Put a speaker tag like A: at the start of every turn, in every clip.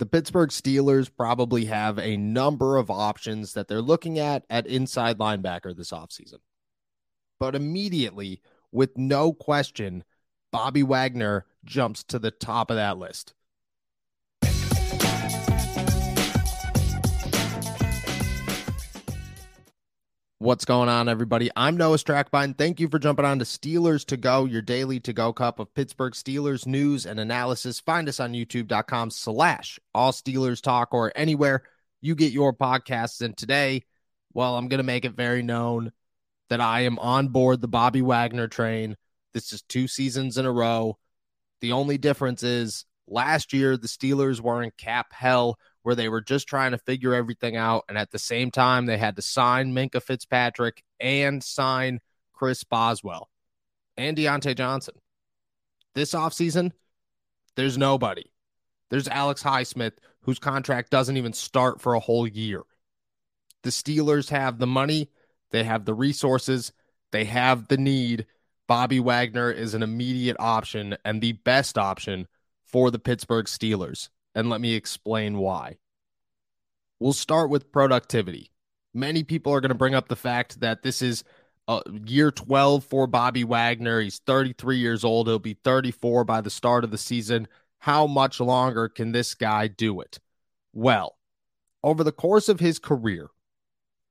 A: The Pittsburgh Steelers probably have a number of options that they're looking at at inside linebacker this offseason. But immediately, with no question, Bobby Wagner jumps to the top of that list. What's going on, everybody? I'm Noah Strackbein. Thank you for jumping on to Steelers to Go, your daily to go cup of Pittsburgh Steelers news and analysis. Find us on youtube.com slash all Steelers talk or anywhere you get your podcasts. And today, well, I'm going to make it very known that I am on board the Bobby Wagner train. This is two seasons in a row. The only difference is last year, the Steelers were in cap hell where they were just trying to figure everything out. And at the same time, they had to sign Minkah Fitzpatrick and sign Chris Boswell and Diontae Johnson. This offseason, there's nobody. There's Alex Highsmith, whose contract doesn't even start for a whole year. The Steelers have the money, they have the resources, they have the need. Bobby Wagner is an immediate option and the best option for the Pittsburgh Steelers and let me explain why. We'll start with productivity. Many people are going to bring up the fact that this is uh, year 12 for Bobby Wagner. He's 33 years old. He'll be 34 by the start of the season. How much longer can this guy do it? Well, over the course of his career,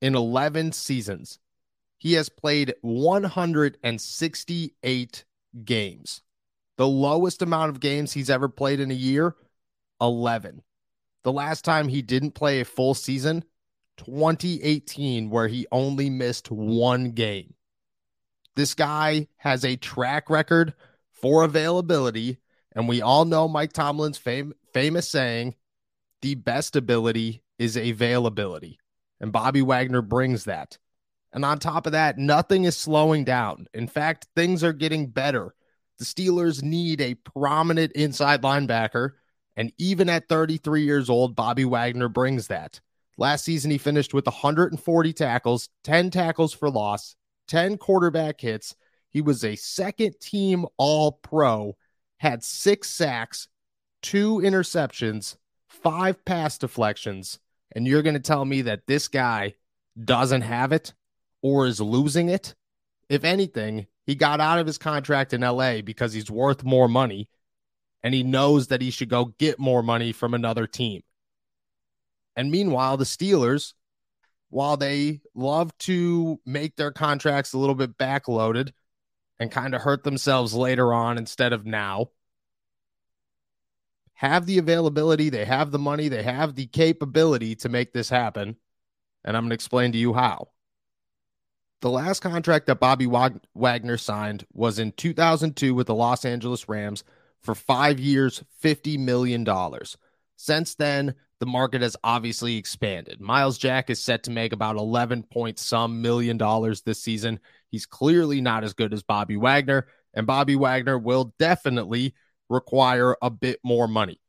A: in 11 seasons, he has played 168 games. The lowest amount of games he's ever played in a year 11. The last time he didn't play a full season, 2018, where he only missed one game. This guy has a track record for availability, and we all know Mike Tomlin's fam- famous saying, the best ability is availability. And Bobby Wagner brings that. And on top of that, nothing is slowing down. In fact, things are getting better. The Steelers need a prominent inside linebacker and even at 33 years old, Bobby Wagner brings that. Last season, he finished with 140 tackles, 10 tackles for loss, 10 quarterback hits. He was a second team All Pro, had six sacks, two interceptions, five pass deflections. And you're going to tell me that this guy doesn't have it or is losing it? If anything, he got out of his contract in LA because he's worth more money and he knows that he should go get more money from another team. And meanwhile, the Steelers, while they love to make their contracts a little bit backloaded and kind of hurt themselves later on instead of now, have the availability, they have the money, they have the capability to make this happen. And I'm going to explain to you how. The last contract that Bobby Wagner signed was in 2002 with the Los Angeles Rams for five years, $50 million. Since then, the market has obviously expanded. Myles Jack is set to make about 11 point some million dollars this season. He's clearly not as good as Bobby Wagner, and Bobby Wagner will definitely require a bit more money.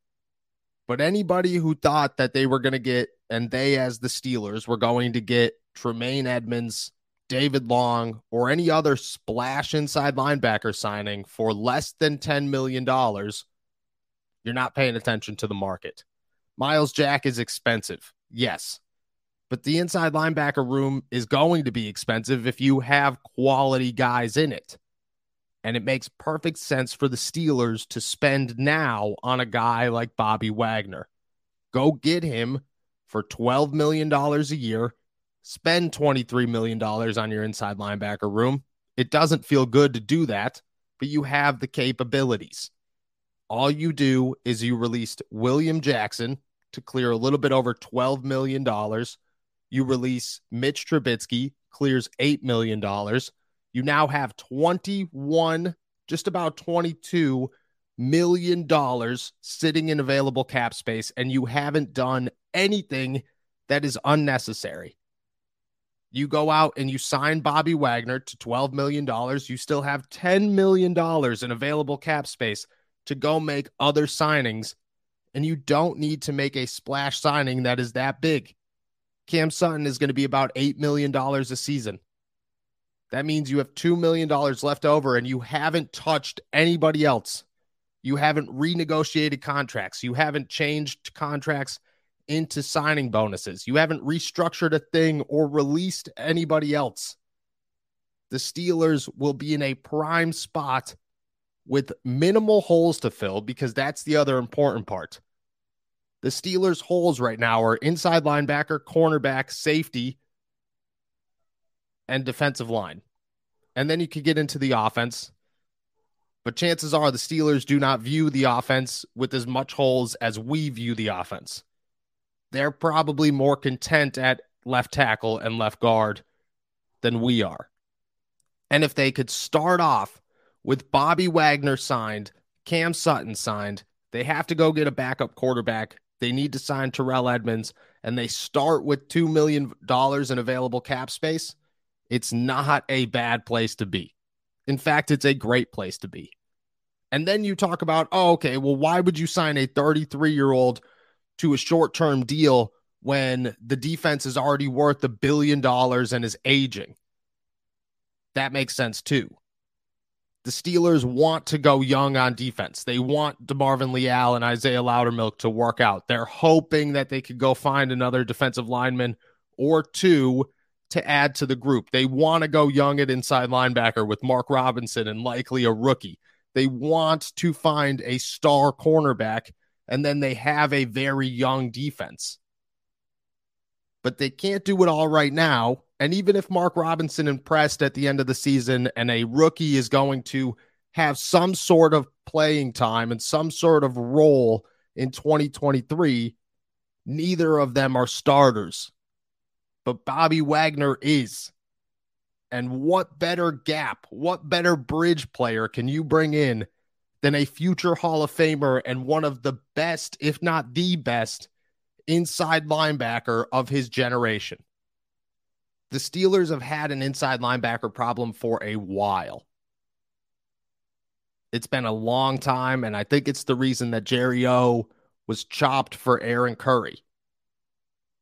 A: But anybody who thought that they were going to get, and they as the Steelers were going to get Tremaine Edmunds, David Long, or any other splash inside linebacker signing for less than $10 million, you're not paying attention to the market. Myles Jack is expensive, yes, but the inside linebacker room is going to be expensive if you have quality guys in it. And it makes perfect sense for the Steelers to spend now on a guy like Bobby Wagner. Go get him for $12 million a year spend $23 million on your inside linebacker room. It doesn't feel good to do that, but you have the capabilities. All you do is you released William Jackson to clear a little bit over $12 million. You release Mitch Trubisky, clears $8 million. You now have 21, just about $22 million sitting in available cap space, and you haven't done anything that is unnecessary. You go out and you sign Bobby Wagner to $12 million. You still have $10 million in available cap space to go make other signings. And you don't need to make a splash signing that is that big. Cam Sutton is going to be about $8 million a season. That means you have $2 million left over and you haven't touched anybody else. You haven't renegotiated contracts. You haven't changed contracts into signing bonuses. You haven't restructured a thing or released anybody else. The Steelers will be in a prime spot with minimal holes to fill because that's the other important part. The Steelers' holes right now are inside linebacker, cornerback, safety, and defensive line. And then you could get into the offense. But chances are the Steelers do not view the offense with as much holes as we view the offense they're probably more content at left tackle and left guard than we are. And if they could start off with Bobby Wagner signed, Cam Sutton signed, they have to go get a backup quarterback. They need to sign Terrell Edmunds and they start with $2 million in available cap space. It's not a bad place to be. In fact, it's a great place to be. And then you talk about, oh, okay, well, why would you sign a 33 year old to a short term deal when the defense is already worth a billion dollars and is aging. That makes sense too. The Steelers want to go young on defense. They want DeMarvin Leal and Isaiah Loudermilk to work out. They're hoping that they could go find another defensive lineman or two to add to the group. They want to go young at inside linebacker with Mark Robinson and likely a rookie. They want to find a star cornerback and then they have a very young defense. But they can't do it all right now. And even if Mark Robinson impressed at the end of the season and a rookie is going to have some sort of playing time and some sort of role in 2023, neither of them are starters. But Bobby Wagner is. And what better gap, what better bridge player can you bring in than a future Hall of Famer and one of the best, if not the best, inside linebacker of his generation. The Steelers have had an inside linebacker problem for a while. It's been a long time, and I think it's the reason that Jerry O was chopped for Aaron Curry.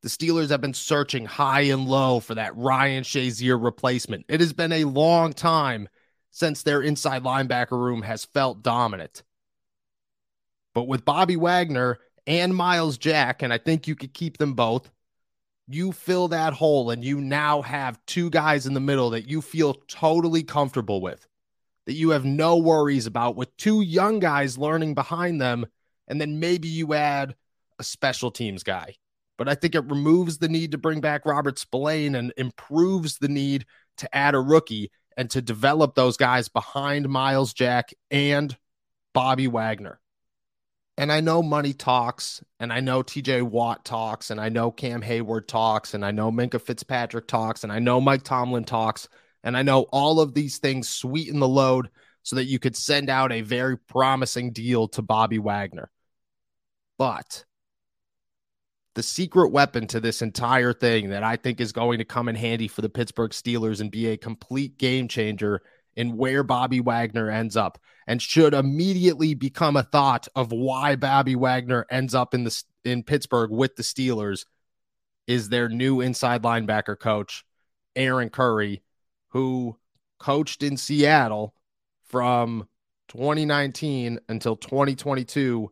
A: The Steelers have been searching high and low for that Ryan Shazier replacement. It has been a long time since their inside linebacker room has felt dominant. But with Bobby Wagner and Myles Jack, and I think you could keep them both, you fill that hole and you now have two guys in the middle that you feel totally comfortable with, that you have no worries about, with two young guys learning behind them. And then maybe you add a special teams guy. But I think it removes the need to bring back Robert Spillane and improves the need to add a rookie and to develop those guys behind Myles Jack and Bobby Wagner. And I know money talks, and I know TJ Watt talks, and I know Cam Heyward talks, and I know Minkah Fitzpatrick talks, and I know Mike Tomlin talks, and I know all of these things sweeten the load so that you could send out a very promising deal to Bobby Wagner. But the secret weapon to this entire thing that I think is going to come in handy for the Pittsburgh Steelers and be a complete game changer in where Bobby Wagner ends up and should immediately become a thought of why Bobby Wagner ends up in the in Pittsburgh with the Steelers is their new inside linebacker coach Aaron Curry who coached in Seattle from 2019 until 2022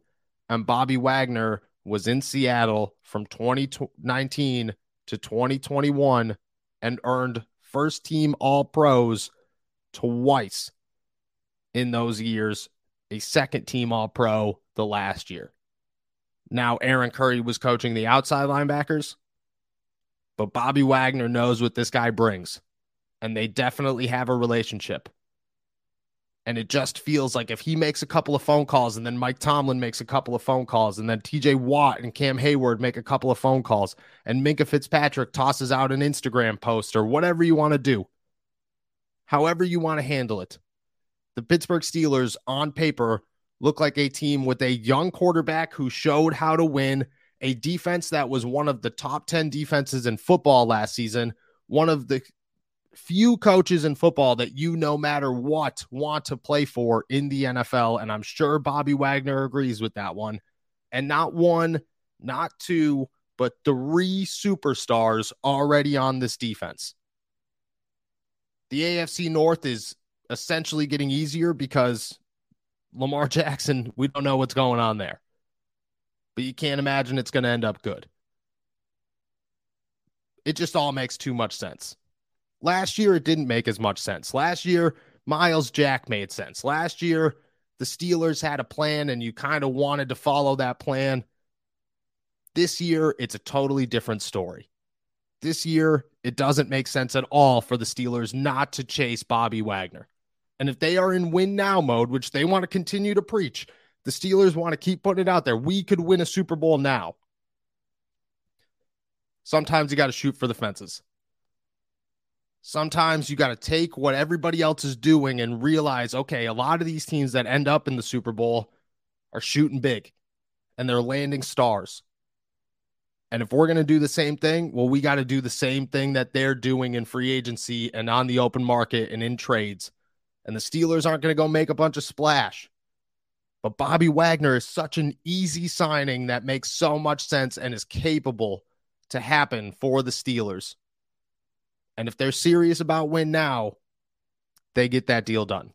A: and Bobby Wagner was in Seattle from 2019 to 2021 and earned first team All Pros twice in those years, a second team All Pro the last year. Now, Aaron Curry was coaching the outside linebackers, but Bobby Wagner knows what this guy brings, and they definitely have a relationship. And it just feels like if he makes a couple of phone calls and then Mike Tomlin makes a couple of phone calls and then TJ Watt and Cam Heyward make a couple of phone calls and Minkah Fitzpatrick tosses out an Instagram post or whatever you want to do, however you want to handle it, the Pittsburgh Steelers on paper look like a team with a young quarterback who showed how to win, a defense that was one of the top 10 defenses in football last season, one of the few coaches in football that you, no matter what, want to play for in the NFL. And I'm sure Bobby Wagner agrees with that one. And not one, not two, but three superstars already on this defense. The AFC North is essentially getting easier because Lamar Jackson, we don't know what's going on there. But you can't imagine it's going to end up good. It just all makes too much sense. Last year, it didn't make as much sense. Last year, Myles Jack made sense. Last year, the Steelers had a plan and you kind of wanted to follow that plan. This year, it's a totally different story. This year, it doesn't make sense at all for the Steelers not to chase Bobby Wagner. And if they are in win now mode, which they want to continue to preach, the Steelers want to keep putting it out there. We could win a Super Bowl now. Sometimes you got to shoot for the fences. Sometimes you got to take what everybody else is doing and realize okay, a lot of these teams that end up in the Super Bowl are shooting big and they're landing stars. And if we're going to do the same thing, well, we got to do the same thing that they're doing in free agency and on the open market and in trades. And the Steelers aren't going to go make a bunch of splash. But Bobby Wagner is such an easy signing that makes so much sense and is capable to happen for the Steelers. And if they're serious about win now, they get that deal done.